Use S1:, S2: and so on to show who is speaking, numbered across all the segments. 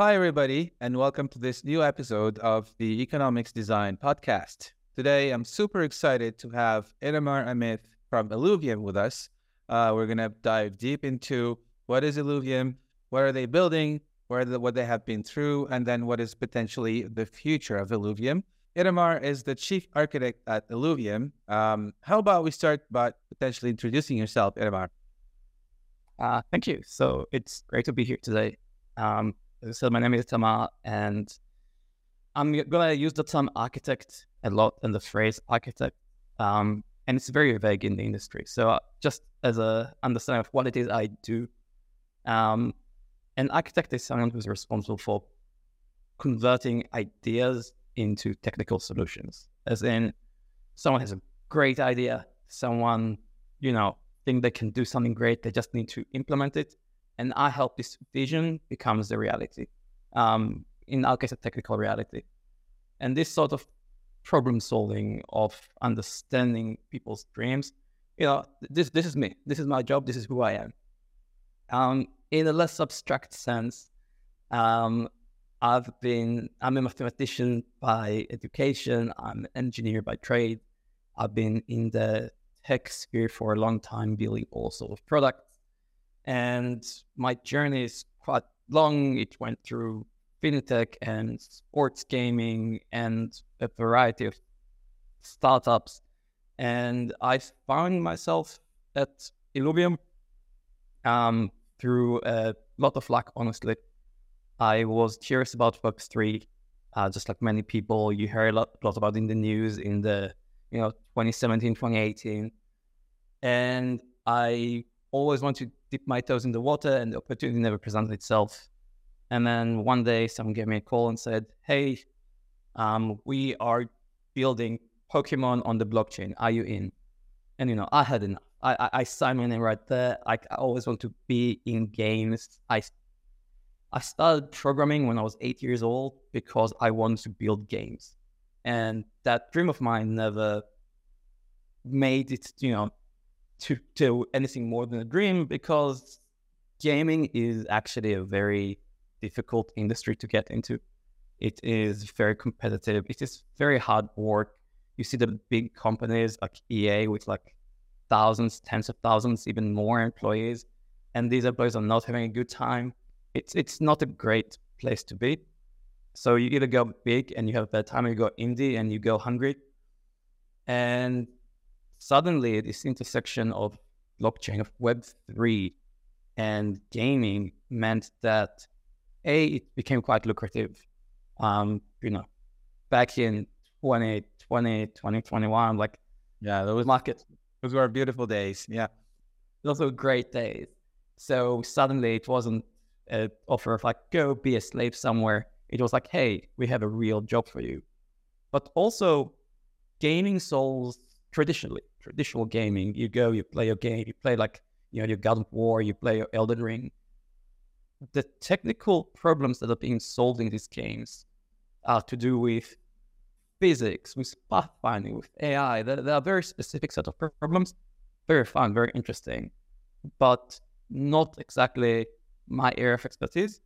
S1: Hi, everybody, and welcome to this new episode of the Economics Design Podcast. Today, I'm super excited to have Itamar Amit from Illuvium with us. Uh, we're going to dive deep into what is Illuvium, what are they building, where the, what they have been through, and then what is potentially the future of Illuvium. Itamar is the chief architect at Illuvium. Um, how about we start by potentially introducing yourself, Itamar?
S2: Uh, thank you. So it's great to be here today. Um, so my name is Itamar, and I'm gonna use the term architect a lot and the phrase architect, um, and it's very vague in the industry. So uh, just as a understanding of what it is I do, um, an architect is someone who's responsible for converting ideas into technical solutions. As in, someone has a great idea, someone you know think they can do something great, they just need to implement it and I help this vision becomes the reality. Um, in our case, a technical reality. And this sort of problem solving of understanding people's dreams, you know, this this is me. This is my job. This is who I am. Um, in a less abstract sense, um, I've been I'm a mathematician by education. I'm an engineer by trade. I've been in the tech sphere for a long time, building all sorts of products. And my journey is quite long. It went through fintech and sports gaming and a variety of startups. And I found myself at Illuvium um, through a lot of luck, honestly. I was curious about Web3, uh, just like many people. You heard a lot, lot about in the news in the, you know, 2017, 2018. And I always want to dip my toes in the water and the opportunity never presented itself. And then one day someone gave me a call and said, Hey, um, we are building Pokemon on the blockchain. Are you in? And you know, I had enough. I, I, I signed my name right there. I, I always want to be in games. I I started programming when I was eight years old because I wanted to build games. And that dream of mine never made it, you know, to, to anything more than a dream because gaming is actually a very difficult industry to get into. It is very competitive. It is very hard work. You see the big companies like EA with like thousands, tens of thousands, even more employees, and these employees are not having a good time. It's it's not a great place to be. So you either go big and you have a bad time, or you go indie and you go hungry. And suddenly this intersection of blockchain of web3 and gaming meant that a it became quite lucrative. Um you know back in 2020 2021 like
S1: yeah those markets those were beautiful days yeah.
S2: Those were great days. So suddenly it wasn't an offer of like go be a slave somewhere. It was like hey we have a real job for you. But also gaming solves traditionally traditional gaming. You go, you play a game, you play like you know your God of War, you play your Elden Ring. The technical problems that are being solved in these games are to do with physics, with pathfinding, with AI. There, there are very specific set of problems, very fun, very interesting, but not exactly my area of expertise.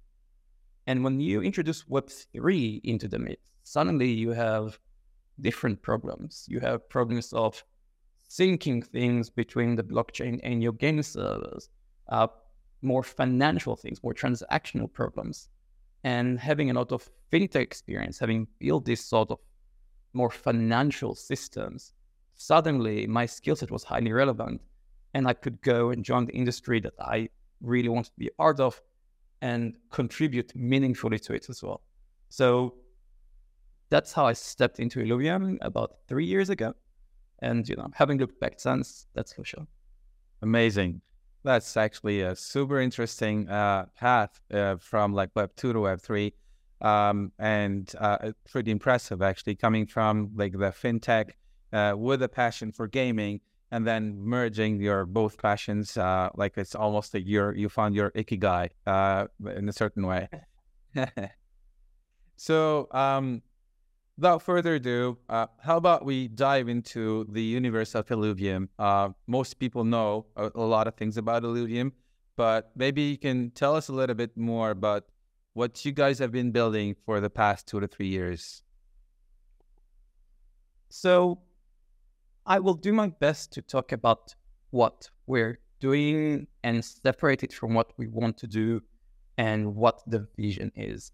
S2: And when you introduce Web3 into the mix, suddenly you have different problems. You have problems of syncing things between the blockchain and your game servers, uh, more financial things, more transactional problems, and having a lot of fintech experience, having built this sort of more financial systems, suddenly my skill set was highly relevant and I could go and join the industry that I really wanted to be a part of and contribute meaningfully to it as well. So that's how I stepped into Illuvium about three years ago. And, you know, having looked back since, that's for sure.
S1: Amazing. That's actually a super interesting uh, path uh, from like Web 2 to Web 3. Um, and uh, pretty impressive actually coming from like the fintech uh, with a passion for gaming and then merging your both passions uh, like it's almost like you you found your ikigai uh, in a certain way so um, without further ado, uh, how about we dive into the universe of Illuvium? Uh, most people know a, a, lot of things about Illuvium, but maybe you can tell us a little bit more about what you guys have been building for the past two to three years.
S2: So I will do my best to talk about what we're doing and separate it from what we want to do and what the vision is.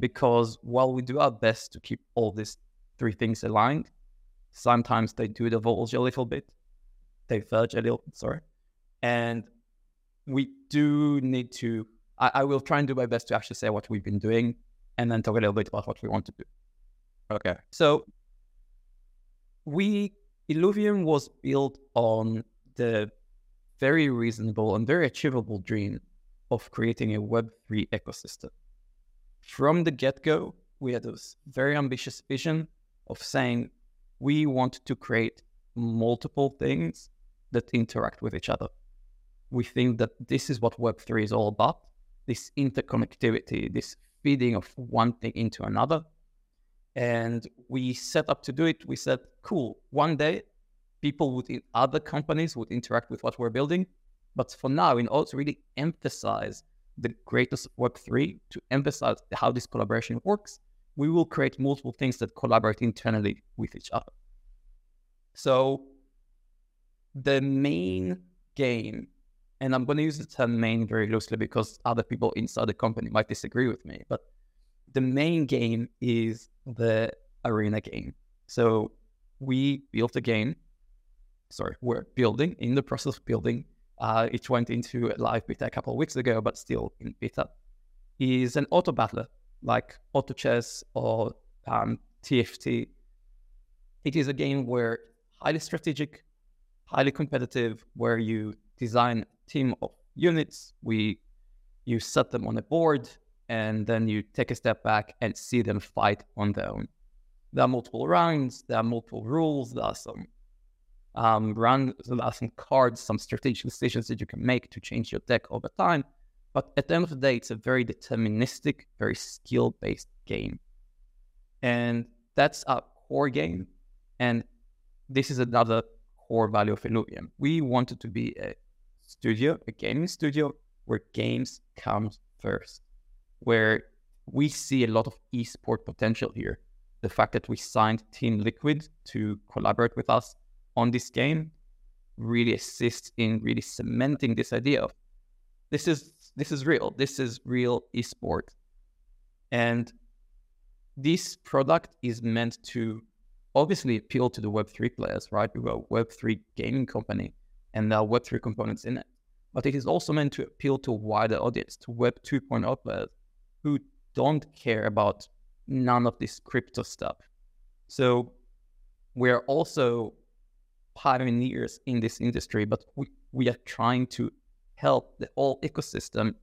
S2: Because while we do our best to keep all these three things aligned, sometimes they do divulge a little bit, they verge a little, sorry. And we do need to, I, I will try and do my best to actually say what we've been doing and then talk a little bit about what we want to do.
S1: Okay.
S2: So we Illuvium was built on the very reasonable and very achievable dream of creating a Web3 ecosystem. From the get go, we had this very ambitious vision of saying we want to create multiple things that interact with each other. We think that this is what Web3 is all about this interconnectivity, this feeding of one thing into another. And we set up to do it. We said, cool, one day people would in other companies would interact with what we're building. But for now, in order to really emphasize the greatest Web3, to emphasize how this collaboration works, we will create multiple things that collaborate internally with each other. So the main game, and I'm going to use the term main very loosely because other people inside the company might disagree with me, but the main game is the arena game. So we built a game sorry, we're building, in the process of building. Uh, it went into live beta a couple of weeks ago, but still in beta. Is an auto battler like Auto Chess or um, TFT. It is a game where highly strategic, highly competitive, where you design a team of units. We you set them on a board, and then you take a step back and see them fight on their own. There are multiple rounds. There are multiple rules. There are some um, run some cards, some strategic decisions that you can make to change your deck over time. But at the end of the day, it's a very deterministic, very skill based game. And that's our core game. And this is another core value of Illuvium. We wanted to be a studio, a gaming studio where games come first, where we see a lot of esport potential here. The fact that we signed Team Liquid to collaborate with us on this game really assists in really cementing this idea of this is this is real. This is real esport. And this product is meant to obviously appeal to the Web3 players, right? We're a Web3 gaming company and there are Web3 components in it. But it is also meant to appeal to a wider audience, to Web 2.0 players who don't care about none of this crypto stuff. So we're also pioneers in this industry, but we, we are trying to help the whole ecosystem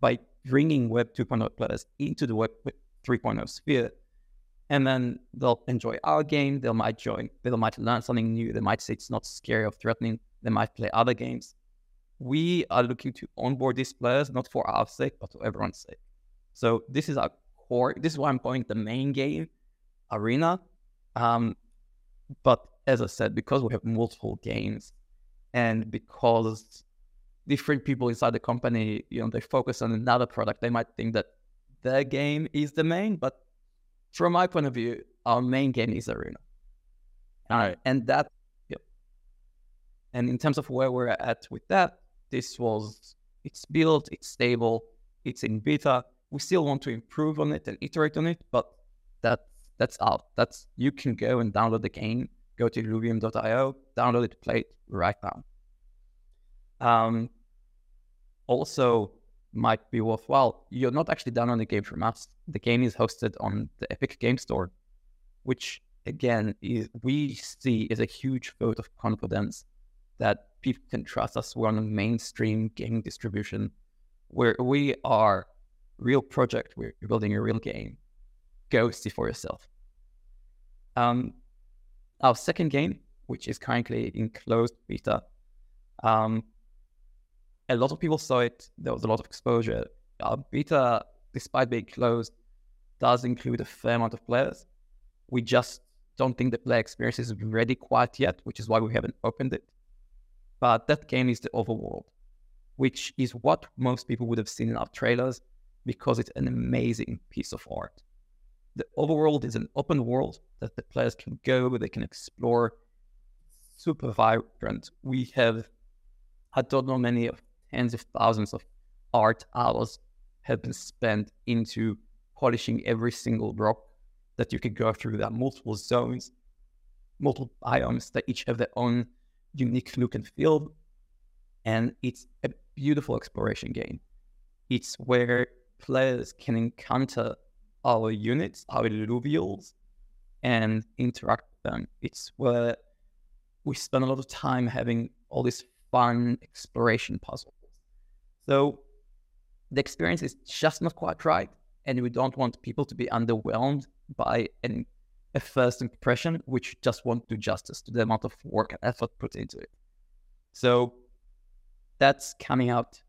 S2: by bringing Web 2.0 players into the Web 3.0 sphere. And then they'll enjoy our game. They might join. They might learn something new. They might say it's not scary or threatening. They might play other games. We are looking to onboard these players not for our sake, but for everyone's sake. So this is our core. This is why I'm calling the main game arena. Um, but as I said, because we have multiple games and because different people inside the company, you know, they focus on another product, they might think that their game is the main, but from my point of view, our main game is Arena.
S1: All right.
S2: And that, yeah. And in terms of where we're at with that, this was, it's built, it's stable, it's in beta. We still want to improve on it and iterate on it, but that that's out. That's, you can go and download the game go to illuvium.io, download it, play it right now. Um, also, might be worthwhile. You're not actually downloading the game from us. The game is hosted on the Epic Game Store, which again is we see is a huge vote of confidence that people can trust us. We're on a mainstream gaming distribution where we are real project. We're building a real game. Go see for yourself. Um, our second game, which is currently in closed beta, um, a lot of people saw it. There was a lot of exposure. Our beta, despite being closed, does include a fair amount of players. We just don't think the player experience is ready quite yet, which is why we haven't opened it. But that game is the overworld, which is what most people would have seen in our trailers. because it's an amazing piece of art. The overworld is an open world that the players can go, they can explore. Super vibrant. We have, I don't know, many of tens of thousands of art hours have been spent into polishing every single rock that you can go through. There are multiple zones, multiple biomes that each have their own unique look and feel. And it's a beautiful exploration game. It's where players can encounter our units, our illuvials, and interact with them. It's where we spend a lot of time having all these fun exploration puzzles. So the experience is just not quite right, and we don't want people to be underwhelmed by an, a first impression, which just won't do justice to the amount of work and effort put into it. So that's coming out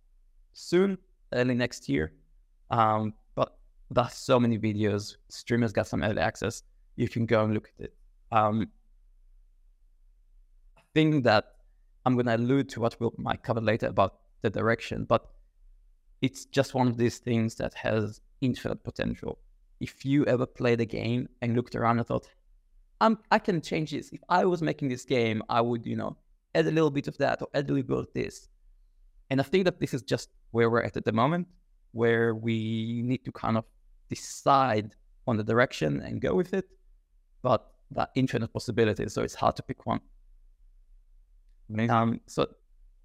S2: soon, early next year. Um, there's so many videos. Streamers got some early access. You can go and look at it. Um, I think that I'm going to allude to what we might cover later about the direction, but it's just one of these things that has infinite potential. If you ever played a game and looked around and thought, I'm, I can change this. If I was making this game, I would, you know, add a little bit of that or add a little bit of this. And I think that this is just where we're at at the moment, where we need to kind of decide on the direction and go with it. But that infinite possibilities, so it's hard to pick one. Um, so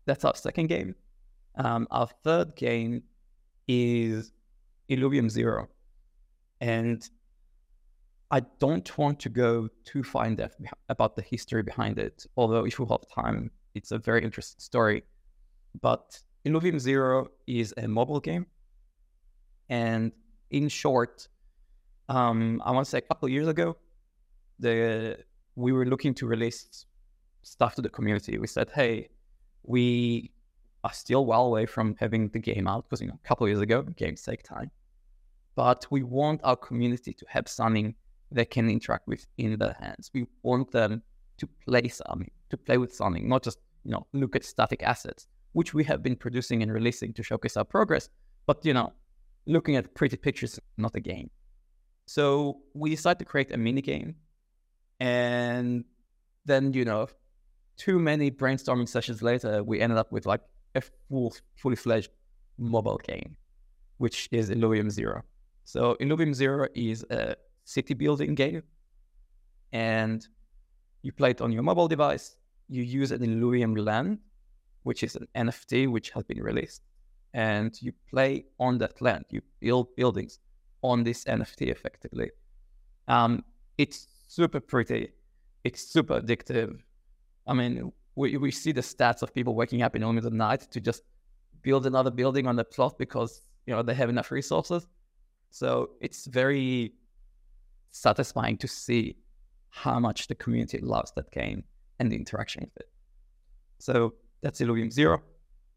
S2: that's our second game. Um, our third game is Illuvium Zero. And I don't want to go too far in depth about the history behind it, although if we have time, it's a very interesting story. But Illuvium Zero is a mobile game. And in short, um, I want to say a couple years ago, the we were looking to release stuff to the community. We said, hey, we are still well away from having the game out because you know a couple years ago games take time. But we want our community to have something they can interact with in their hands. We want them to play something to play with something not just you know look at static assets which we have been producing and releasing to showcase our progress. But you know looking at pretty pictures not a game so we decided to create a mini game and then you know too many brainstorming sessions later we ended up with like a full, fully fledged mobile game, which is Illuvium Zero. So Illuvium Zero is a city building game, and you play it on your mobile device. You use an Illuvium land, which is an NFT which has been released, and you play on that land. You build buildings on this NFT effectively. Um, it's super pretty. It's super addictive. I mean, we, we see the stats of people waking up in the middle of the night to just build another building on the plot because you know they have enough resources. So it's very satisfying to see how much the community loves that game and the interaction with it. So that's Illuvium Zero.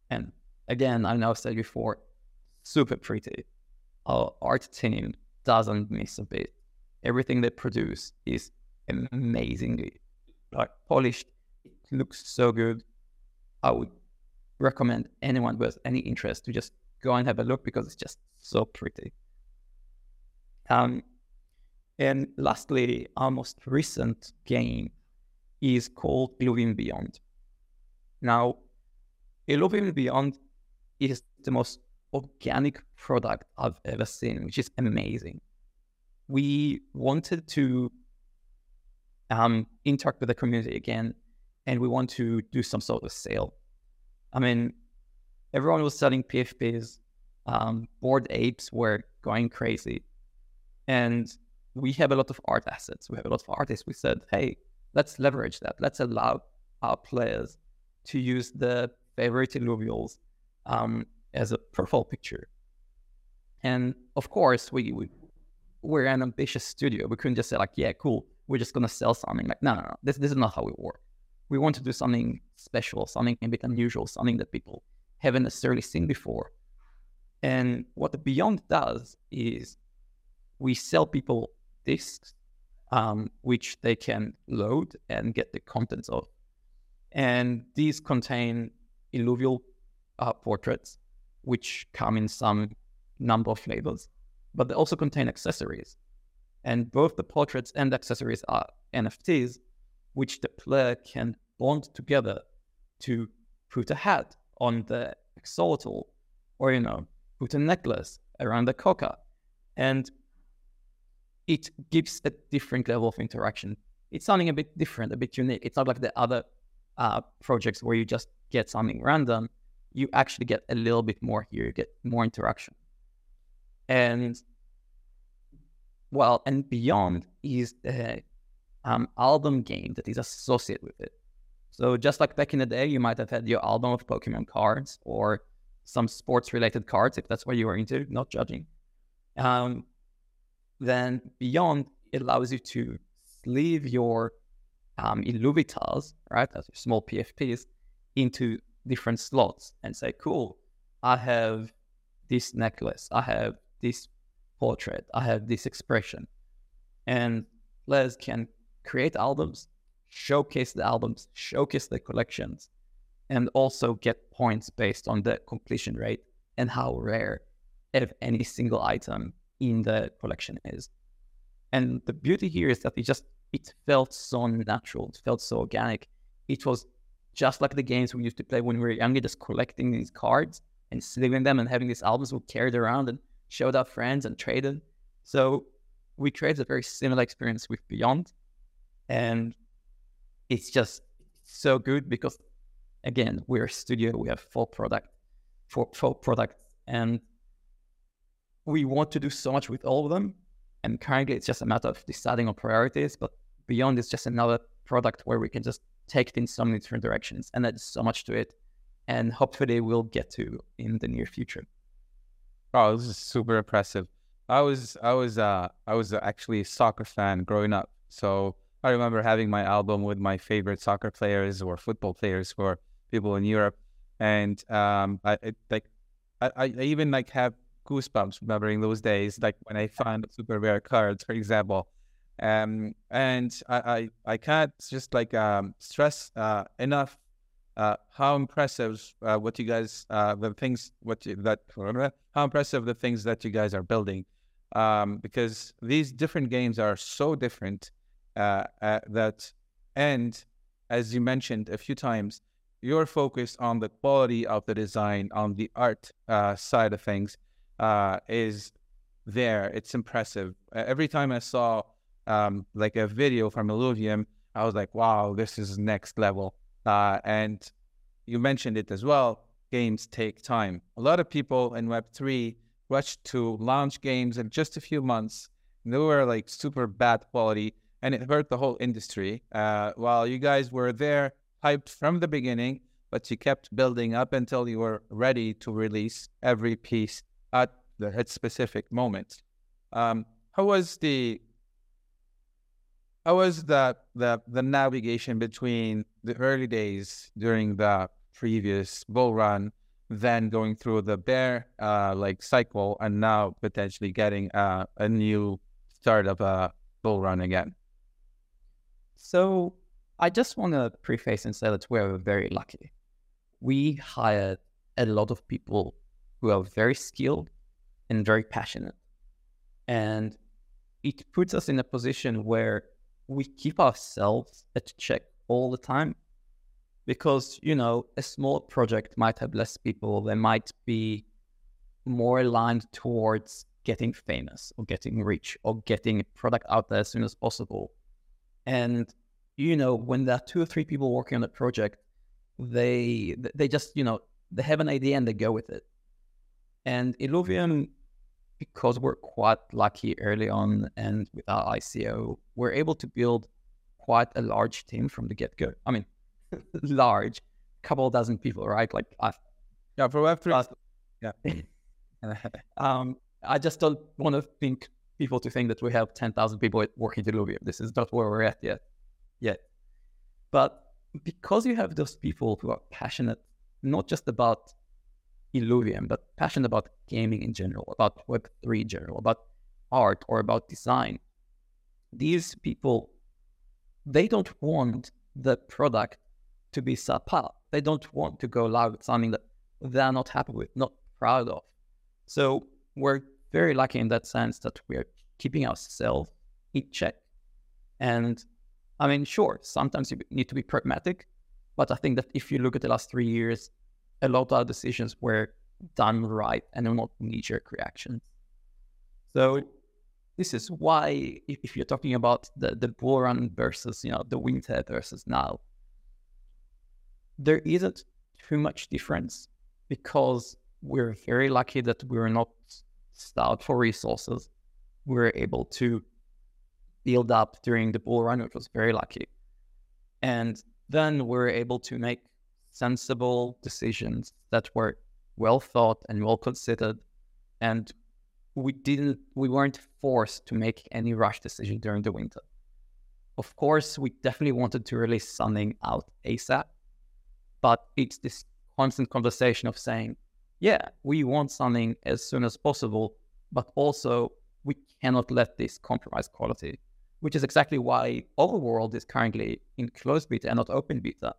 S2: And again, I know I've said before, super pretty. Our art team doesn't miss a bit. Everything they produce is amazingly like polished It looks so good. I would recommend anyone with any interest to just go and have a look because it's just so pretty. Um, and lastly, our most recent game is called Illuvium Beyond. Now, Illuvium Beyond is the most organic product I've ever seen, which is amazing. We wanted to um, interact with the community again and we want to do some sort of sale. I mean, everyone was selling PFPs. Um, bored apes were going crazy. And we have a lot of art assets. We have a lot of artists. We said, hey, let's leverage that. Let's allow our players to use the favorite illuvials um, as a profile picture. And of course, we, we we're an ambitious studio. We couldn't just say like, yeah, cool. We're just gonna sell something. Like, no, no, no. This this is not how we work we want to do something special, something a bit unusual, something that people haven't necessarily seen before. And what the Beyond does is we sell people discs, um, which they can load and get the contents of. And these contain illuvial uh, portraits, which come in some number of flavors, but they also contain accessories. And both the portraits and accessories are NFTs, which the player can bond together to put a hat on the axolotl or, you know, put a necklace around the coca. And it gives a different level of interaction. It's something a bit different, a bit unique. It's not like the other uh, projects where you just get something random. You actually get a little bit more here. You get more interaction. And well, and beyond is the um, album game that is associated with it. So just like back in the day, you might have had your album of Pokemon cards or some sports related cards, if that's what you were into, not judging. Um, then beyond, it allows you to sleeve your um, right, as small PFPs, into different slots and say, cool, I have this necklace, I have this portrait, I have this expression. And players can create albums, showcase the albums, showcase the collections, and also get points based on the completion rate and how rare if any single item in the collection is. And the beauty here is that it just it felt so natural, it felt so organic. It was just like the games we used to play when we were younger, just collecting these cards and saving them and having these albums we carried around and showed our friends and traded. So we created a very similar experience with Beyond. And it's just so good because again, we're a studio, we have full product, full, full product, and we want to do so much with all of them. And currently it's just a matter of deciding on priorities, but beyond is just another product where we can just take it in so many different directions. And there's so much to it. And hopefully we'll get to in the near future.
S1: Oh, this is super impressive. I was I was uh I was actually a soccer fan growing up. So I remember having my album with my favorite soccer players or football players for people in Europe. And um I it, like I, I even like have goosebumps remembering those days, like when I found super rare cards, for example. Um, and I, I, I can't just like um, stress uh, enough uh, how impressive uh, what you guys uh, the things what you, that how impressive the things that you guys are building. Um, because these different games are so different uh, uh, that and as you mentioned a few times you're focused on the quality of the design on the art side of things is there. It's impressive. Every time I saw um, like a video from Illuvium I was like wow this is next level uh, and you mentioned it as well. Games take time. A lot of people in Web3 rushed to launch games in just a few months. They were like super bad quality and it hurt the whole industry. Uh, while you guys were there, hyped from the beginning, but you kept building up until you were ready to release every piece at the specific moment. Um, how was the how was the, the the navigation between the early days during the previous bull run, then going through the bear uh, like cycle, and now potentially getting uh, a new start of a bull run again?
S2: So I just want to preface and say that we're very lucky. We hired a lot of people who are very skilled and very passionate. And it puts us in a position where we keep ourselves at check all the time because you know a small project might have less people they might be more aligned towards getting famous or getting rich or getting a product out there as soon as possible. And you know when there are two or three people working on a project they they just you know they have an idea and they go with it. And illuvium because we're quite lucky early on and with our ICO, we're able to build quite a large team from the get go. I mean, large, couple dozen people, right? Like, I,
S1: yeah, for Web3, uh, yeah.
S2: um, I just don't want to think people to think that we have 10,000 people working at Illuvium. This is not where we're at yet. Yet. But because you have those people who are passionate, not just about Illuvium, but passionate about gaming in general, about Web3 in general, about art or about design. These people, they don't want the product to be subpar. They don't want to go live with something that they're not happy with, not proud of. So we're very lucky in that sense that we're keeping ourselves in check. And I mean, sure, sometimes you need to be pragmatic, but I think that if you look at the last three years, a lot of decisions were done right and not knee jerk reactions. So this is why if you're talking about the, the bull run versus, you know, the winter versus now, there isn't too much difference because we're very lucky that we're not starved for resources. We're able to build up during the bull run, which was very lucky. And then we're able to make sensible decisions that were well thought and well considered. And we didn't, we weren't forced to make any rush decision during the winter. Of course, we definitely wanted to release something out ASAP, but it's this constant conversation of saying, yeah, we want something as soon as possible, but also we cannot let this compromise quality, which is exactly why Overworld is currently in closed beta and not open beta.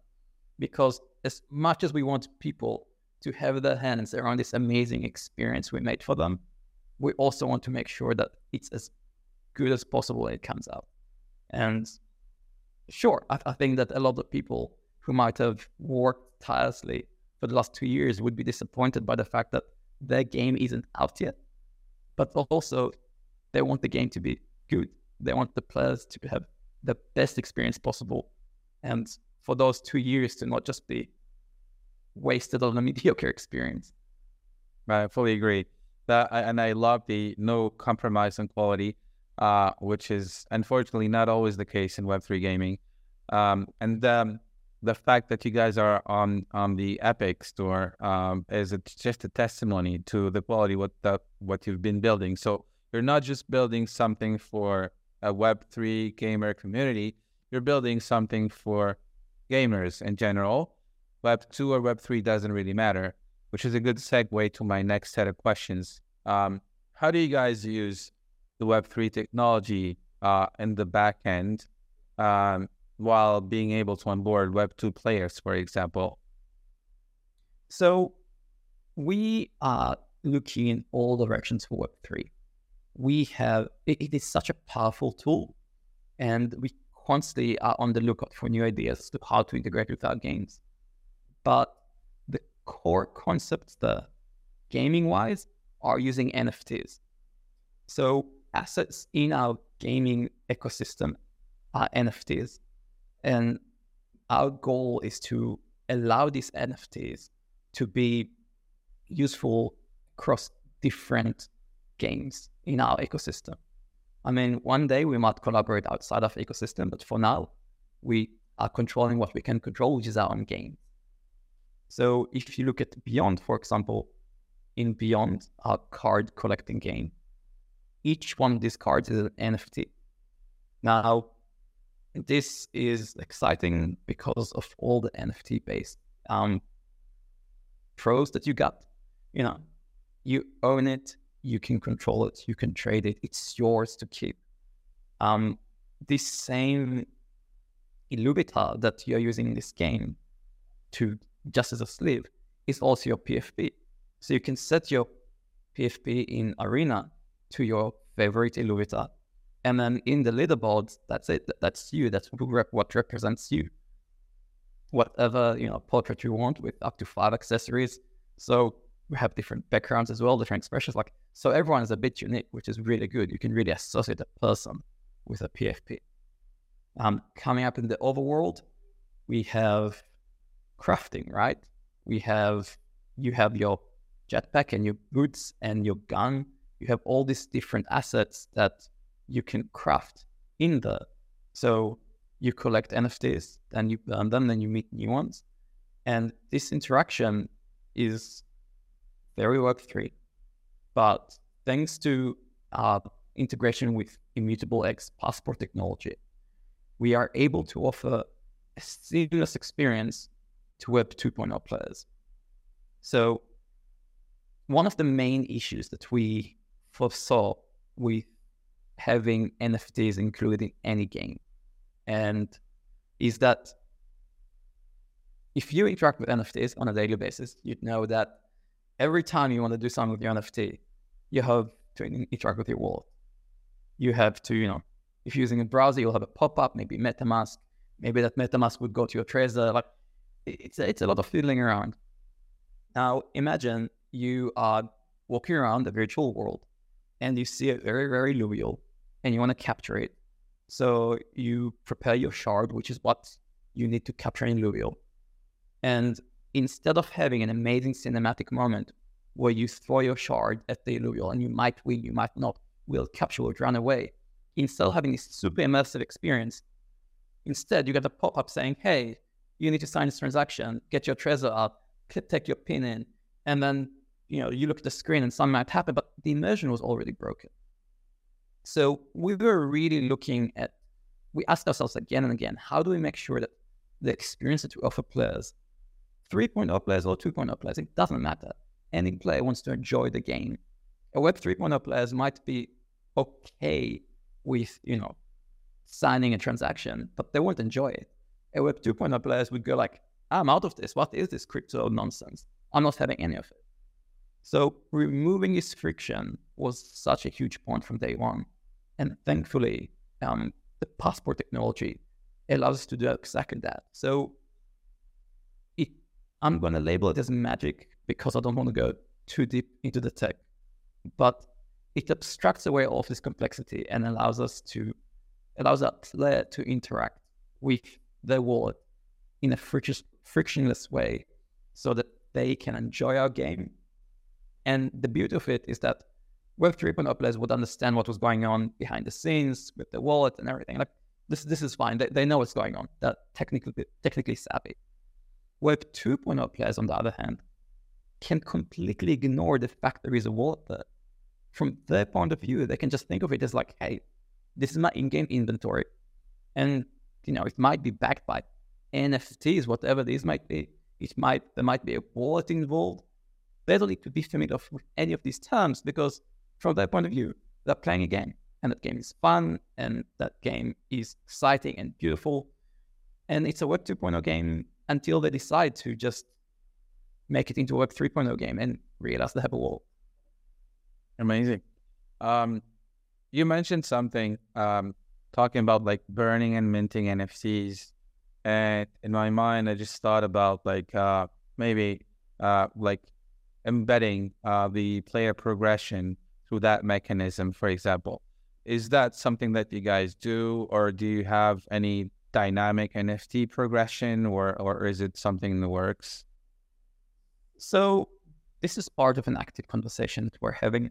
S2: Because as much as we want people to have their hands around this amazing experience we made for them, we also want to make sure that it's as good as possible when it comes out. And sure, I, I think that a lot of people who might have worked tirelessly for the last two years would be disappointed by the fact that their game isn't out yet. But also, they want the game to be good. They want the players to have the best experience possible. And for those two years to not just be wasted on a mediocre experience.
S1: I fully agree. That and I love the no compromise on quality, uh, which is unfortunately not always the case in Web three gaming. Um, and um, the fact that you guys are on on the Epic store um, is it's just a testimony to the quality what the, what you've been building. So you're not just building something for a Web three gamer community. You're building something for gamers in general. Web 2 or Web 3 doesn't really matter, which is a good segue to my next set of questions. Um, how do you guys use the Web 3 technology uh, in the back end um, while being able to onboard Web 2 players, for example?
S2: So we are looking in all directions for Web 3. We have, it is such a powerful tool, and we constantly are on the lookout for new ideas to how to integrate with our games. But the core concepts, the gaming wise, are using NFTs. So assets in our gaming ecosystem are NFTs. And our goal is to allow these NFTs to be useful across different games in our ecosystem. I mean, one day we might collaborate outside of ecosystem, but for now, we are controlling what we can control, which is our own game. So if you look at Beyond, for example, in Beyond, our card collecting game, each one of these cards is an NFT. Now, this is exciting because of all the NFT based um, pros that you got. You know, you own it, you can control it, you can trade it, it's yours to keep. Um, this same Illuvitar that you're using in this game to just as a sleeve is also your PFP. So you can set your PFP in Arena to your favorite Illuvitar. And then in the leaderboard, that's it. That's you. That's what represents you. Whatever, you know, portrait you want with up to five accessories. So have different backgrounds as well, different expressions. Like so everyone is a bit unique, which is really good. You can really associate a person with a PFP. Um, coming up in the overworld, we have crafting, right? We have you have your jetpack and your boots and your gun. You have all these different assets that you can craft in the. So you collect NFTs, then you burn them, then you meet new ones, and this interaction is very Web3. But thanks to uh, integration with Immutable X passport technology, we are able to offer a seamless experience to Web 2.0 players. So, one of the main issues that we foresaw with having NFTs included in any game, and is that if you interact with NFTs on a daily basis, you'd know that every time you want to do something with your NFT, you have to interact with your wallet. You have to, you know, if you're using a browser, you'll have a pop-up, maybe MetaMask. Maybe that MetaMask would go to your Trezor. Like it's a, it's a lot of fiddling around. Now imagine you are walking around the virtual world and you see a very, very Luvial and you want to capture it. So you prepare your shard, which is what you need to capture an illuvial. And instead of having an amazing cinematic moment where you throw your shard at the illuvial and you might win, you might not, will capture, will run away, instead of having this super immersive experience, instead you get a pop-up saying, hey, you need to sign this transaction, get your Trezor up, take your pin in, and then you know you look at the screen and something might happen, but the immersion was already broken. So we were really looking at we asked ourselves again and again, how do we make sure that the experience that we offer players, 3.0 players or 2.0 players, it doesn't matter. Any player wants to enjoy the game. A Web 3.0 players might be okay with, you know, signing a transaction, but they won't enjoy it. A Web 2.0 players would go like, I'm out of this. What is this crypto nonsense? I'm not having any of it. So removing this friction was such a huge point from day one. And thankfully, um, the passport technology allows us to do exactly that. So I'm going to label it as magic because I don't want to go too deep into the tech. But it abstracts away all of this complexity and allows us to allows a player to interact with the wallet in a frictionless way so that they can enjoy our game. And the beauty of it is that Web 3.0 players would understand what was going on behind the scenes with the wallet and everything. Like this, this is fine. They, they know what's going on. They're technically technically savvy. Web 2.0 players, on the other hand, can completely ignore the fact there is a wallet from their point of view, they can just think of it as like, hey, this is my in-game inventory. And, you know, it might be backed by NFTs, whatever these might be. It might, there might be a wallet involved. They don't need to be familiar with any of these terms because from their point of view, they're playing a game and that game is fun and that game is exciting and beautiful. And it's a Web 2.0 game until they decide to just make it into a Web 3.0 game and realize they have a wall.
S1: Amazing. Um, you mentioned something um, talking about like burning and minting NFTs, and in my mind, I just thought about like uh, maybe uh, like embedding uh, the player progression through that mechanism. For example, is that something that you guys do, or do you have any dynamic NFT progression, or or is it something in the works?
S2: So this is part of an active conversation that we're having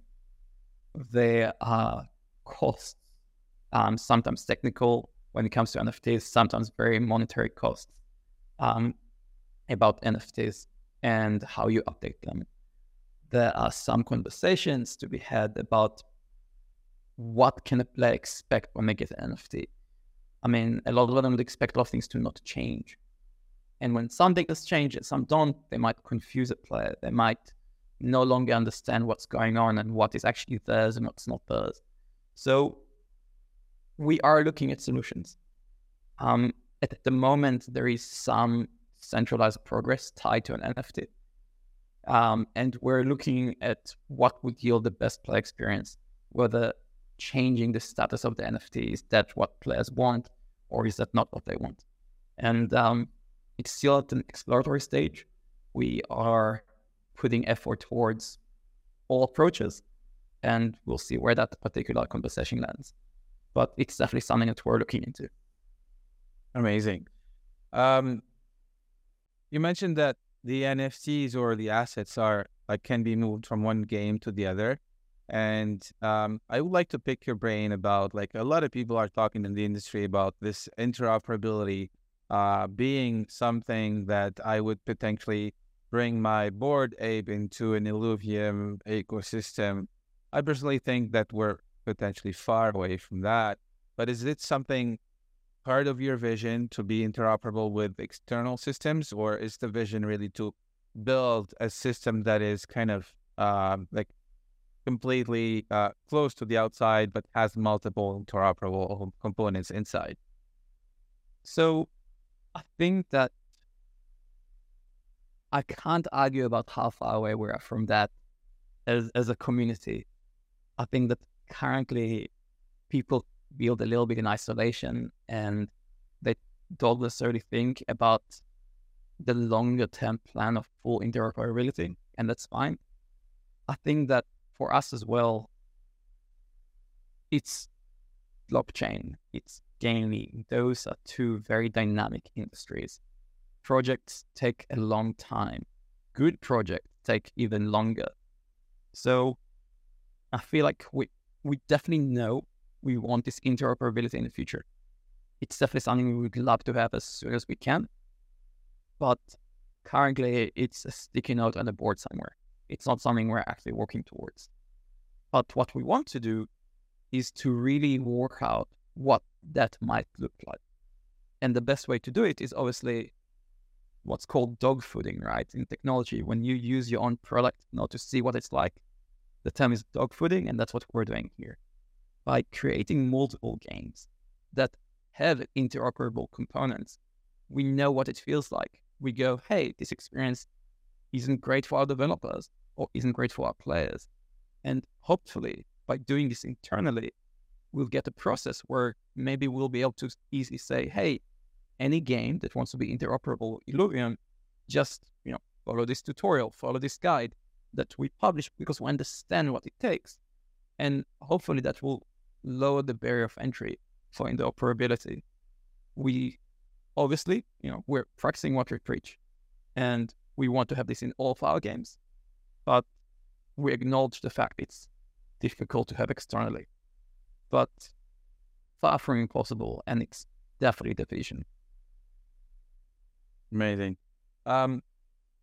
S2: there are costs, um, sometimes technical when it comes to NFTs, sometimes very monetary costs um, about NFTs and how you update them. There are some conversations to be had about what can a player expect when they get an NFT. I mean, a lot of them would expect a lot of things to not change. And when something does change and some don't, they might confuse a player. They might no longer understand what's going on and what is actually theirs and what's not theirs. So we are looking at solutions. Um, at the moment, there is some centralized progress tied to an NFT. Um, and we're looking at what would yield the best player experience, whether changing the status of the NFT is that what players want, or is that not what they want? And um, it's still at an exploratory stage. We are putting effort towards all approaches. And we'll see where that particular conversation lands. But it's definitely something that we're looking into.
S1: Amazing. Um, you mentioned that the NFTs or the assets are like can be moved from one game to the other. And um, I would like to pick your brain about like a lot of people are talking in the industry about this interoperability uh, being something that I would potentially bring my Bored Ape into an Illuvium ecosystem. I personally think that we're potentially far away from that. But is it something part of your vision to be interoperable with external systems, or is the vision really to build a system that is kind of um, like completely uh, close to the outside, but has multiple interoperable components inside?
S2: So I think that I can't argue about how far away we are from that as, as a community. I think that currently people build a little bit in isolation and they don't necessarily think about the longer term plan of full interoperability, and that's fine. I think that for us as well, it's blockchain, it's gaming. Those are two very dynamic industries. Projects take a long time. Good projects take even longer. So I feel like we we definitely know we want this interoperability in the future. It's definitely something we would love to have as soon as we can. But currently it's a sticky note on the board somewhere. It's not something we're actually working towards. But what we want to do is to really work out what that might look like. And the best way to do it is obviously what's called dog fooding, right? In technology, when you use your own product not to see what it's like, the term is dog fooding, and that's what we're doing here. By creating multiple games that have interoperable components, we know what it feels like. We go, hey, this experience isn't great for our developers or isn't great for our players. And hopefully, by doing this internally, we'll get a process where maybe we'll be able to easily say, hey, any game that wants to be interoperable with Illuvium, just you know, follow this tutorial, follow this guide that we publish because we understand what it takes. And hopefully that will lower the barrier of entry for interoperability. We obviously, you know, we're practicing what we preach. And we want to have this in all of our games. But we acknowledge the fact it's difficult to have externally. But far from impossible, and it's definitely the vision.
S1: Amazing. Um,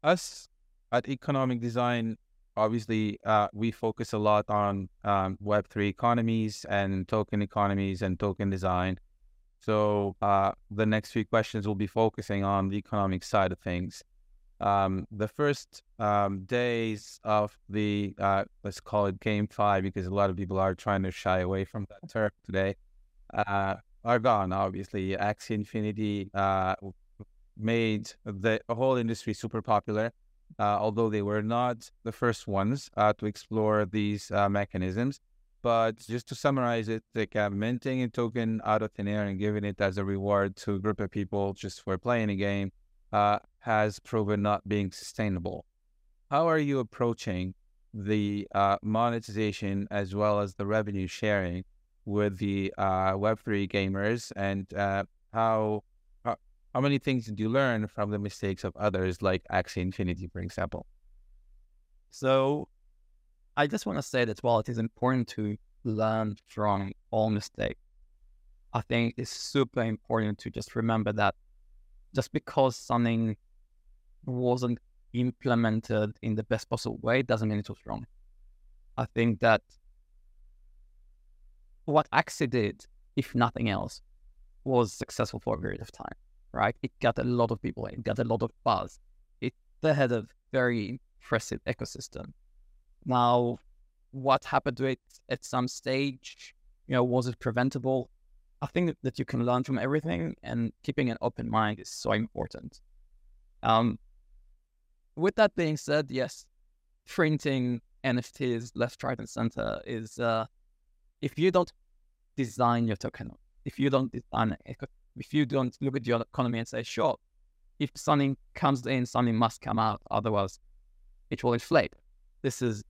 S1: us at Economic Design, obviously, uh, we focus a lot on um, Web3 economies and token economies and token design. So uh, the next few questions will be focusing on the economic side of things. Um, the first um, days of the uh, let's call it GameFi because a lot of people are trying to shy away from that term today uh, are gone. Obviously, Axie Infinity uh, made the whole industry super popular, uh, although they were not the first ones uh, to explore these uh, mechanisms. But just to summarize it, like uh, minting a token out of thin air and giving it as a reward to a group of people just for playing a game has proven not being sustainable. How are you approaching the uh, monetization as well as the revenue sharing with the Web3 gamers and how how many things did you learn from the mistakes of others, like Axie Infinity, for example?
S2: So, I just want to say that while it is important to learn from all mistakes, I think it's super important to just remember that just because something wasn't implemented in the best possible way doesn't mean it was wrong. I think that what Axie did, if nothing else, was successful for a period of time right? It got a lot of people, it got a lot of buzz. It had a very impressive ecosystem. Now, what happened to it at some stage? You know, was it preventable? I think that you can learn from everything, and keeping an open mind is so important. Um, with that being said, yes, printing NFTs left, right, and center is uh, if you don't design your token, if you don't design an if you don't look at your economy and say, sure, if something comes in, something must come out, otherwise it will inflate. This is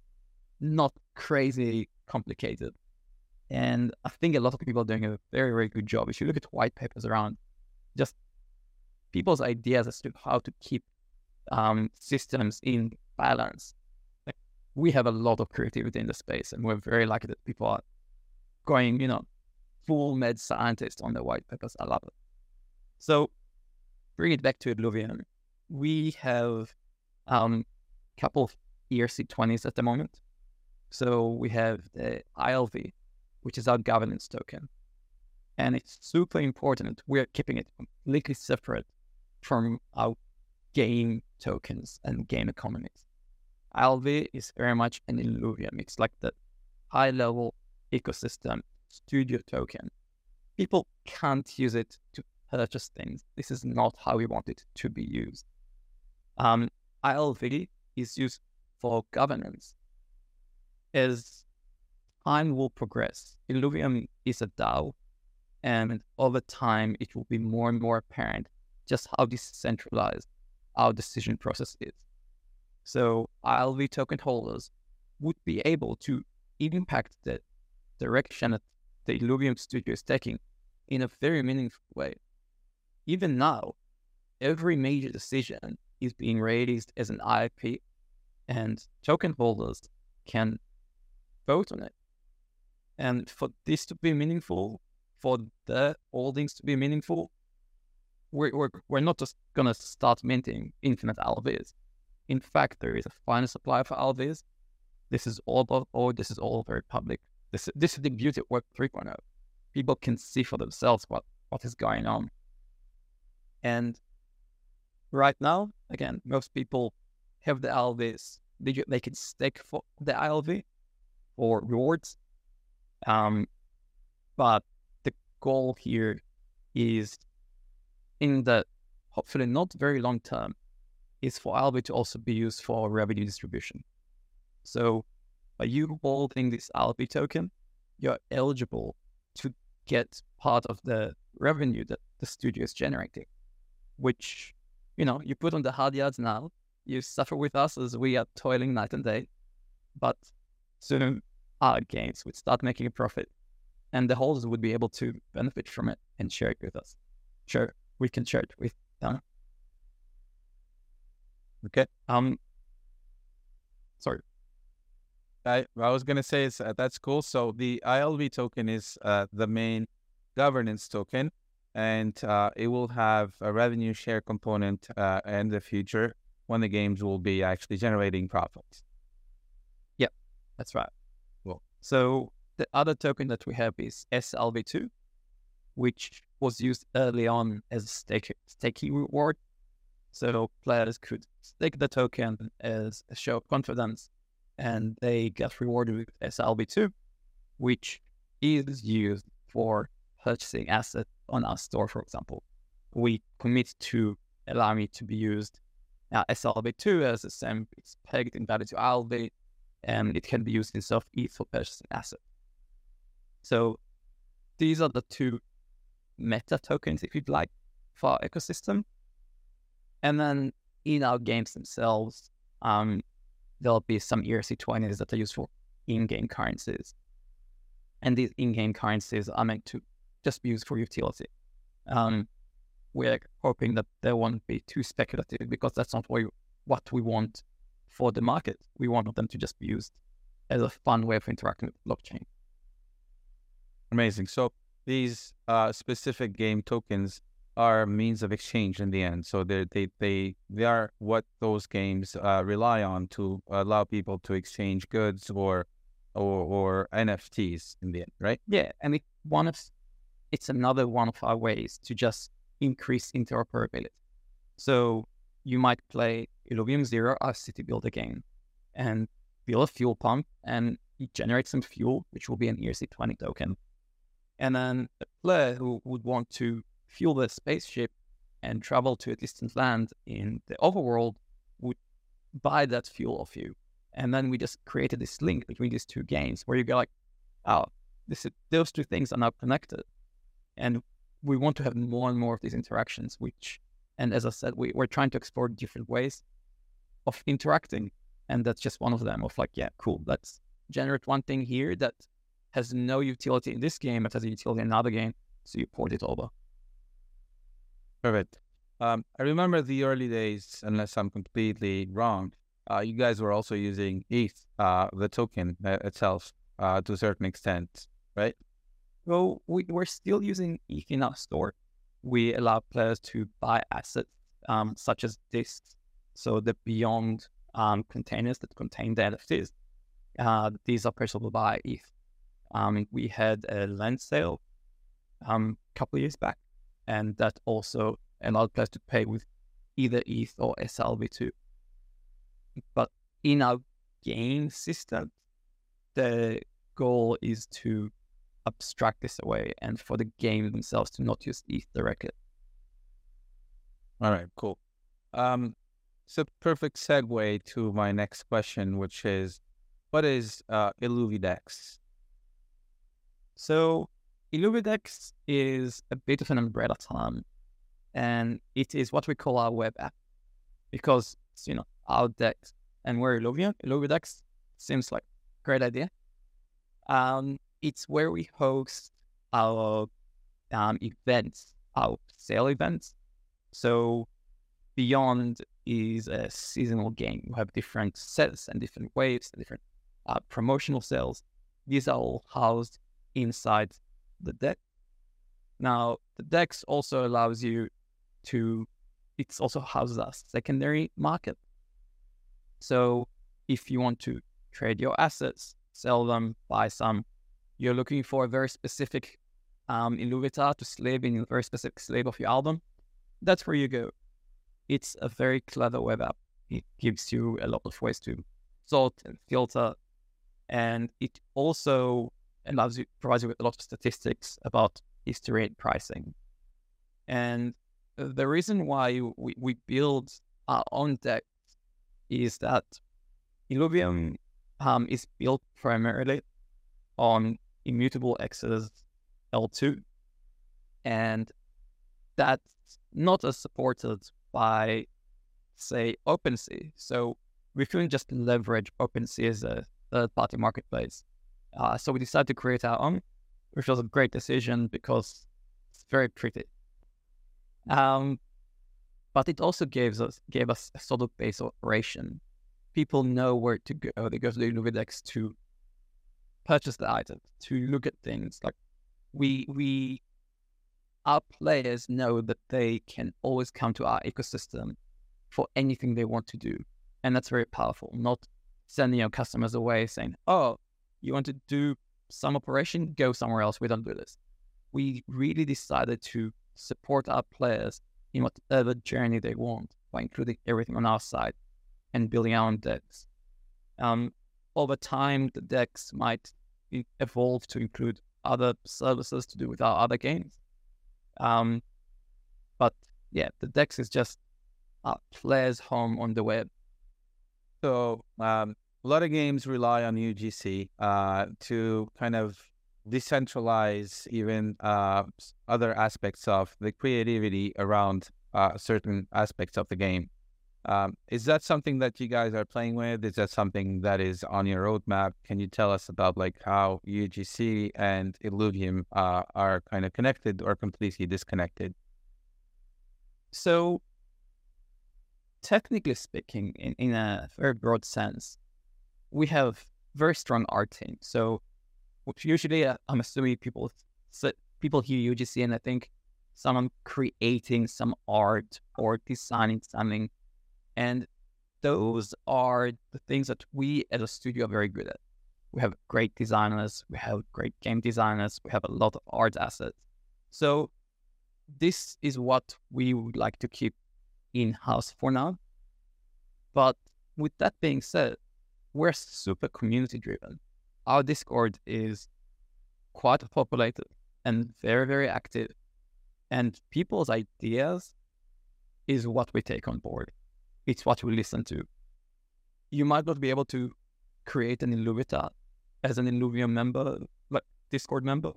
S2: not crazy complicated. And I think a lot of people are doing a very, very good job. If you look at white papers around, just people's ideas as to how to keep um, systems in balance. Like, we have a lot of creativity in the space, and we're very lucky that people are going, you know, full mad scientist on the white papers. I love it. So bring it back to Illuvium. We have a um, couple of ERC20s at the moment. So we have the ILV, which is our governance token. And it's super important. We're keeping it completely separate from our game tokens and game economies. ILV is very much an Illuvium. It's like the high level ecosystem studio token. People can't use it to purchase things. This is not how we want it to be used. Um, ILV is used for governance. As time will progress, Illuvium is a DAO, and over time, it will be more and more apparent just how decentralized our decision process is. So ILV token holders would be able to impact the direction that the Illuvium studio is taking in a very meaningful way. Even now, every major decision is being raised as an IP, and token holders can vote on it. And for this to be meaningful, for the holdings to be meaningful, we're, we're, we're not just going to start minting infinite ILVs. In fact, there is a finite supply for ILVs. This is all about, oh, this is all very public. This, this is the beauty of Web 3.0. People can see for themselves what, what is going on. And right now, again, most people have the LVs. They, they can stake for the ILV or rewards. Um, but the goal here is in the hopefully not very long term is for ILV to also be used for revenue distribution. So by you holding this ILV token, you're eligible to get part of the revenue that the studio is generating, which, you know, you put on the hard yards now, you suffer with us as we are toiling night and day, but soon our games would start making a profit and the holders would be able to benefit from it and share it with us. Sure, we can share it with them.
S1: Okay.
S2: Um. Sorry.
S1: I, I was gonna say is, uh, that's cool. So the ILV token is uh, the main governance token, and uh, it will have a revenue share component uh, in the future when the games will be actually generating profits.
S2: Yep, that's right.
S1: Well,
S2: so the other token that we have is sILV2, which was used early on as a stake, staking reward. So players could stake the token as a show of confidence and they get rewarded with sILV2, which is used for purchasing assets on our store, for example. We commit to allowing it to be used now sILV2 as the same, it's pegged in value to ILV, and it can be used instead of ETH for purchasing asset. So these are the two meta tokens, if you'd like, for our ecosystem. And then in our games themselves, um, there'll be some ERC20s that are used for in-game currencies. And these in-game currencies are meant to just be used for utility. Um, we're hoping that they won't be too speculative because that's not what we, what we want for the market. We want them to just be used as a fun way of interacting with blockchain.
S1: Amazing. So these uh, specific game tokens are means of exchange in the end. So they they they they are what those games uh, rely on to allow people to exchange goods or or or NFTs in the end, right?
S2: Yeah, and it, one of it's another one of our ways to just increase interoperability. So you might play Illuvium Zero, our city builder game, and build a fuel pump, and generate some fuel, which will be an ERC20 token. And then a player who would want to fuel the spaceship and travel to a distant land in the overworld would buy that fuel of you. And then we just created this link between these two games where you go like, oh, this is, those two things are now connected. And we want to have more and more of these interactions, which, and as I said, we, we're trying to explore different ways of interacting. And that's just one of them of like, yeah, cool. Let's generate one thing here that has no utility in this game, but has a utility in another game. So you port it over.
S1: Perfect. Um, I remember the early days, unless I'm completely wrong, uh, you guys were also using ETH, uh, the token uh, itself, uh, to a certain extent, right?
S2: Well, we, we're still using ETH in our store. We allow players to buy assets um, such as disks, so the beyond um, containers that contain the NFTs. Uh, these are purchasable by ETH. Um, we had a land sale um, a couple of years back, and that also allowed players to pay with either ETH or sILV2. But in our game system, the goal is to abstract this away and for the game themselves to not use ETH directly.
S1: All right, cool. Um, it's a perfect segue to my next question, which is, what is uh, Illuvidex?
S2: So Illuvidex is a bit of an umbrella term, and it is what we call our web app because you know our Dex and we're. Illuvidex seems like a great idea. Um, it's where we host our um, events, our sale events. So Beyond is a seasonal game. You have different sets and different waves and different uh, promotional sales. These are all housed inside the deck. Now, the DEX also allows you to, it's also houses a secondary market. So if you want to trade your assets, sell them, buy some, you're looking for a very specific um, Illuvita to slave in a very specific slave of your album, that's where you go it's a very clever web app. It gives you a lot of ways to sort and filter, and it also allows you provides you with a lot of statistics about history and pricing. And the reason why we, we build our own deck is that Illuvium um, is built primarily on immutable X's L2, and that's not as supported by, say, OpenSea. So we couldn't just leverage OpenSea as a third party marketplace. Uh, so we decided to create our own, which was a great decision because it's very pretty. Um, but it also gave us gave us a sort of base operation. People know where to go. They go to the to purchase the item, to look at things. Like we we our players know that they can always come to our ecosystem for anything they want to do. And that's very powerful, not sending your customers away saying, oh, you want to do some operation? Go somewhere else. We don't do this. We really decided to support our players in whatever journey they want by including everything on our side and building our own Dex. Um, over time, the Dex might evolve to include other services to do with our other games. Um, but yeah, the Dex is just a player's home on the web.
S1: So um, a lot of games rely on UGC uh, to kind of decentralize even uh, other aspects of the creativity around uh, certain aspects of the game. Um, is that something that you guys are playing with? Is that something that is on your roadmap? Can you tell us about like how UGC and Illuvium uh, are kind of connected or completely disconnected?
S2: So, technically speaking, in, in a very broad sense, we have very strong art team. So, usually uh, I'm assuming people people hear UGC and I think someone creating some art or designing something and those are the things that we as a studio are very good at. We have great designers, we have great game designers, we have a lot of art assets. So this is what we would like to keep in house for now. But with that being said, we're super community driven. Our Discord is quite populated and very, very active. And people's ideas is what we take on board it's what we listen to. You might not be able to create an Illuvita as an Illuvium member, like Discord member,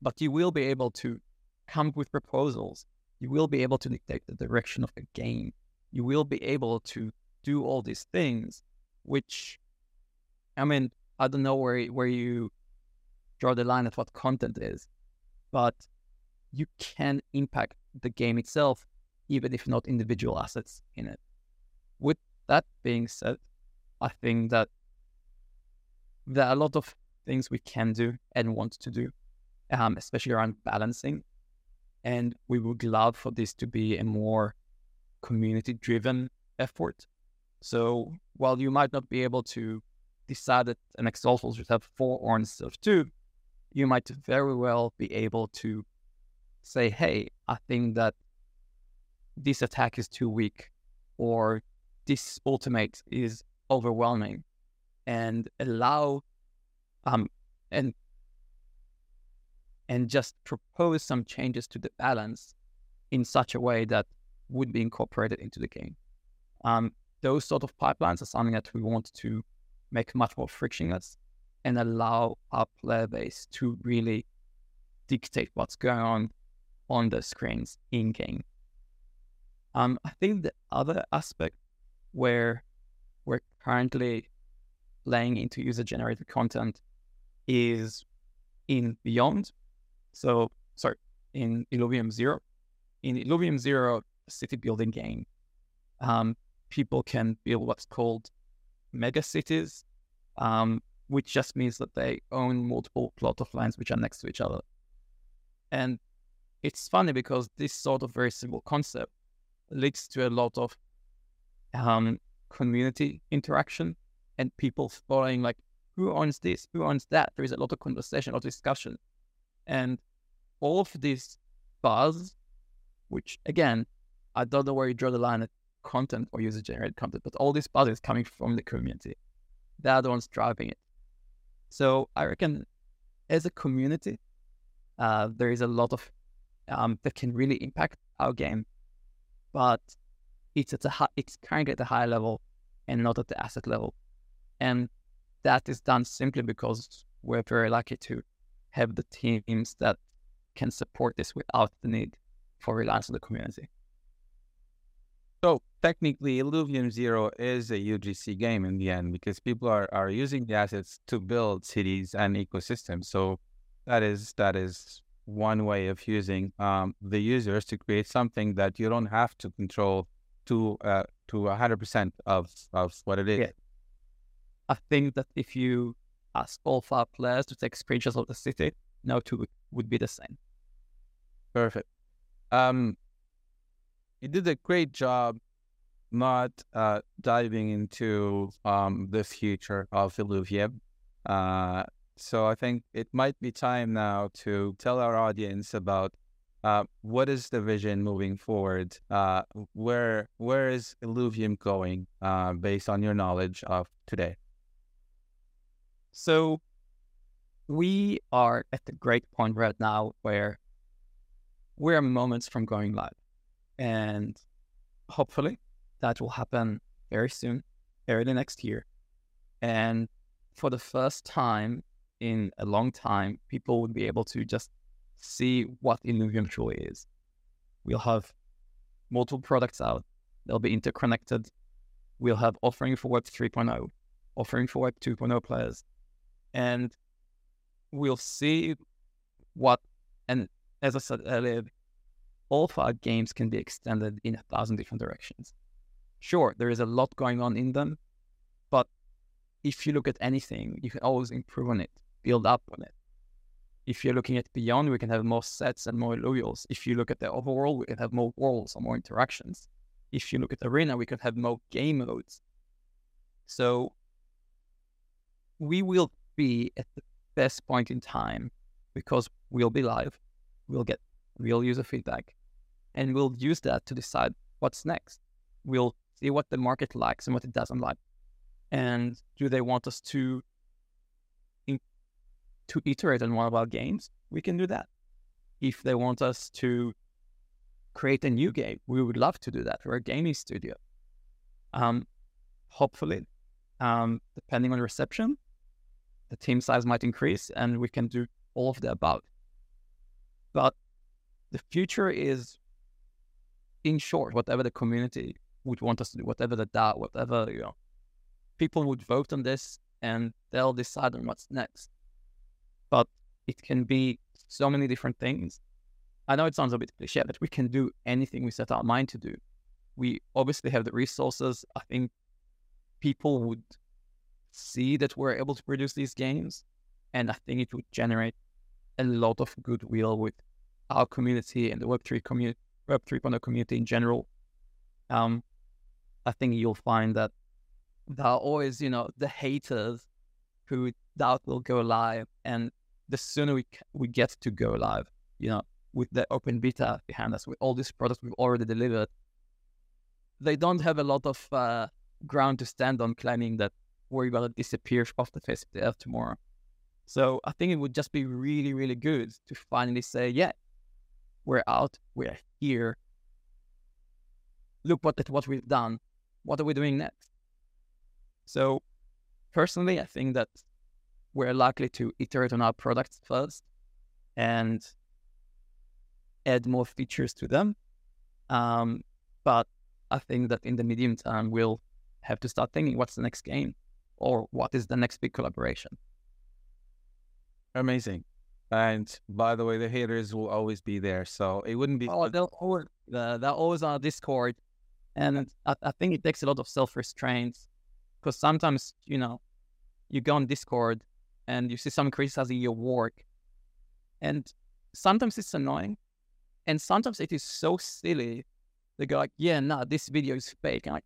S2: but you will be able to come with proposals. You will be able to dictate the direction of the game. You will be able to do all these things, which, I mean, I don't know where where you draw the line at what content is, but you can impact the game itself, even if not individual assets in it. With that being said, I think that there are a lot of things we can do and want to do, um, especially around balancing. And we would love for this to be a more community driven effort. So while you might not be able to decide that an exalt should have four or instead of two, you might very well be able to say, hey, I think that this attack is too weak, or this ultimate is overwhelming and allow um and and just propose some changes to the balance in such a way that would be incorporated into the game. Um, those sort of pipelines are something that we want to make much more frictionless and allow our player base to really dictate what's going on on the screens in game. Um, I think the other aspect where we're currently laying into user generated content is in Beyond. So, sorry, in Illuvium Zero. In Illuvium Zero, city building game, um, people can build what's called mega cities, um, which just means that they own multiple plot of lands which are next to each other. And it's funny because this sort of very simple concept leads to a lot of um, community interaction and people following like who owns this, who owns that. There is a lot of conversation, of discussion, and all of this buzz, which again, I don't know where you draw the line at content or user generated content, but all this buzz is coming from the community. They're the ones driving it. So I reckon, as a community, uh, there is a lot of um, that can really impact our game, but it's at a high, it's of at a high level and not at the asset level, and that is done simply because we're very lucky to have the teams that can support this without the need for reliance on the community.
S1: So technically, Illuvium Zero is a UGC game in the end because people are, are using the assets to build cities and ecosystems. So that is that is one way of using um, the users to create something that you don't have to control to uh, to hundred percent of of what it is. Yeah.
S2: I think that if you ask all five players to take screenshots of the city, no two would be the same.
S1: Perfect. Um, you did a great job not uh, diving into um, the future of Illuvium. Uh, so I think it might be time now to tell our audience about uh, what is the vision moving forward. Uh, where where is Illuvium going uh, based on your knowledge of today?
S2: So we are at the great point right now where we're moments from going live. And hopefully that will happen very soon, early next year. And for the first time in a long time, people would be able to just see what Illuvium truly is. We'll have multiple products out. They'll be interconnected. We'll have offering for Web 3.0, offering for Web 2.0 players. And we'll see what, and as I said earlier, all five games can be extended in a thousand different directions. Sure, there is a lot going on in them, but if you look at anything, you can always improve on it, build up on it. If you're looking at Beyond, we can have more sets and more loyals. If you look at the overworld, we can have more worlds or more interactions. If you look at Arena, we can have more game modes. So we will be at the best point in time because we'll be live, we'll get real user feedback, and we'll use that to decide what's next. We'll see what the market likes and what it doesn't like, and do they want us to in, to iterate on one of our games? We can do that. If they want us to create a new game, we would love to do that. We're a gaming studio. Um, hopefully, um, depending on reception, the team size might increase, and we can do all of the above. But the future is in short, whatever the community would want us to do, whatever the DAO, whatever, you know, people would vote on this and they'll decide on what's next. But it can be so many different things. I know it sounds a bit cliche, but we can do anything we set our mind to do. We obviously have the resources. I think people would see that we're able to produce these games. And I think it would generate a lot of goodwill with our community and the Web3 community Web 3.0 community in general, um, I think you'll find that there are always, you know, the haters who doubt will go live, and the sooner we we get to go live, you know, with the open beta behind us, with all these products we've already delivered, they don't have a lot of uh, ground to stand on, claiming that we're gonna disappear off the face of the earth tomorrow. So I think it would just be really, really good to finally say, yeah, we're out, we're here. Look what what we've done. What are we doing next? So, personally, I think that we're likely to iterate on our products first and add more features to them. Um, but I think that in the medium term, we'll have to start thinking what's the next game or what is the next big collaboration.
S1: Amazing. And by the way, the haters will always be there. So it wouldn't be.
S2: Oh, they'll always, uh, they're always on Discord. And I, I think it takes a lot of self restraint because sometimes, you know, you go on Discord and you see someone criticizing your work. And sometimes it's annoying. And sometimes it is so silly. They go like, yeah, no, this video is fake. And like,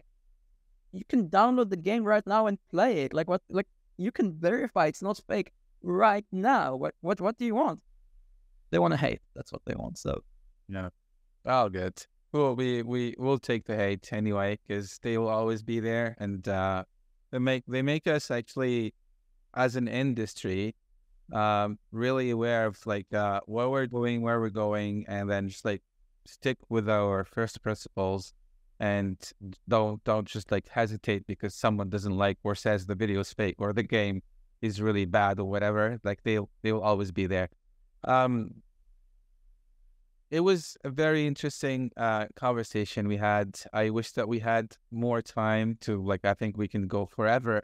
S2: you can download the game right now and play it. Like what like you can verify it's not fake right now. What what what do you want? They want to hate. That's what they want. So
S1: yeah, all good. Well, we we will take the hate anyway because they will always be there, and uh, they make they make us actually as an industry um, really aware of like uh, what we're doing, where we're going, and then just like stick with our first principles and don't don't just like hesitate because someone doesn't like or says the video is fake or the game is really bad or whatever. Like they'll they'll always be there. Um, it was a very interesting uh, conversation we had. I wish that we had more time to like. I think we can go forever.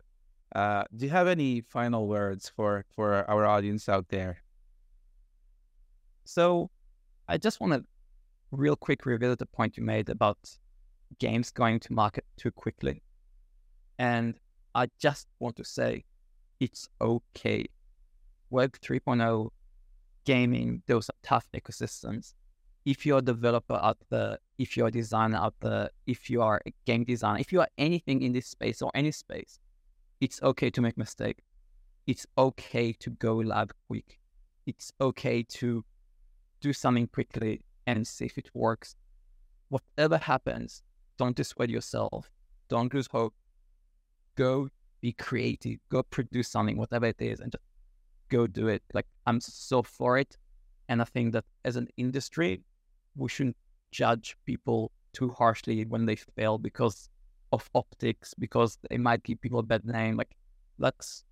S1: Uh, do you have any final words for for our audience out there?
S2: So, I just want to real quick revisit the point you made about games going to market too quickly, and I just want to say it's okay. Web 3.0 gaming, those are tough ecosystems. If you're a developer out there, if you're a designer out there, if you are a game designer, if you are anything in this space or any space, it's okay to make mistake. It's okay to go live quick. It's okay to do something quickly and see if it works. Whatever happens, don't dissuade yourself. Don't lose hope. Go be creative, go produce something, whatever it is, and just go do it. Like I'm so for it. And I think that as an industry, we shouldn't judge people too harshly when they fail because of optics, because they might give people a bad name. Like let's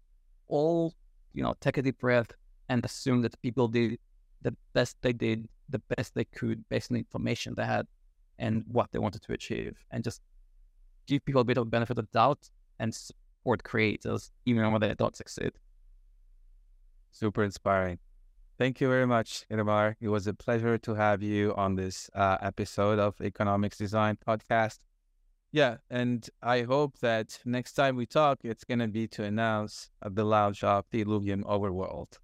S2: all, you know, take a deep breath and assume that people did the best they did, the best they could based on the information they had and what they wanted to achieve. And just give people a bit of benefit of doubt and support creators even when they don't succeed.
S1: Super inspiring. Thank you very much, Itamar. It was a pleasure to have you on this uh, episode of Economics Design Podcast. Yeah, and I hope that next time we talk, it's going to be to announce the launch of the Illuvium Overworld.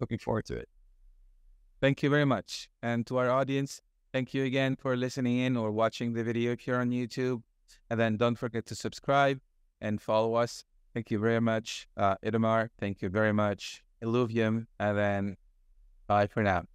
S2: Looking forward to it.
S1: Thank you very much. And to our audience, thank you again for listening in or watching the video if you're on YouTube. And then don't forget to subscribe and follow us. Thank you very much, uh, Itamar. Thank you very much, Illuvium. And then bye for now.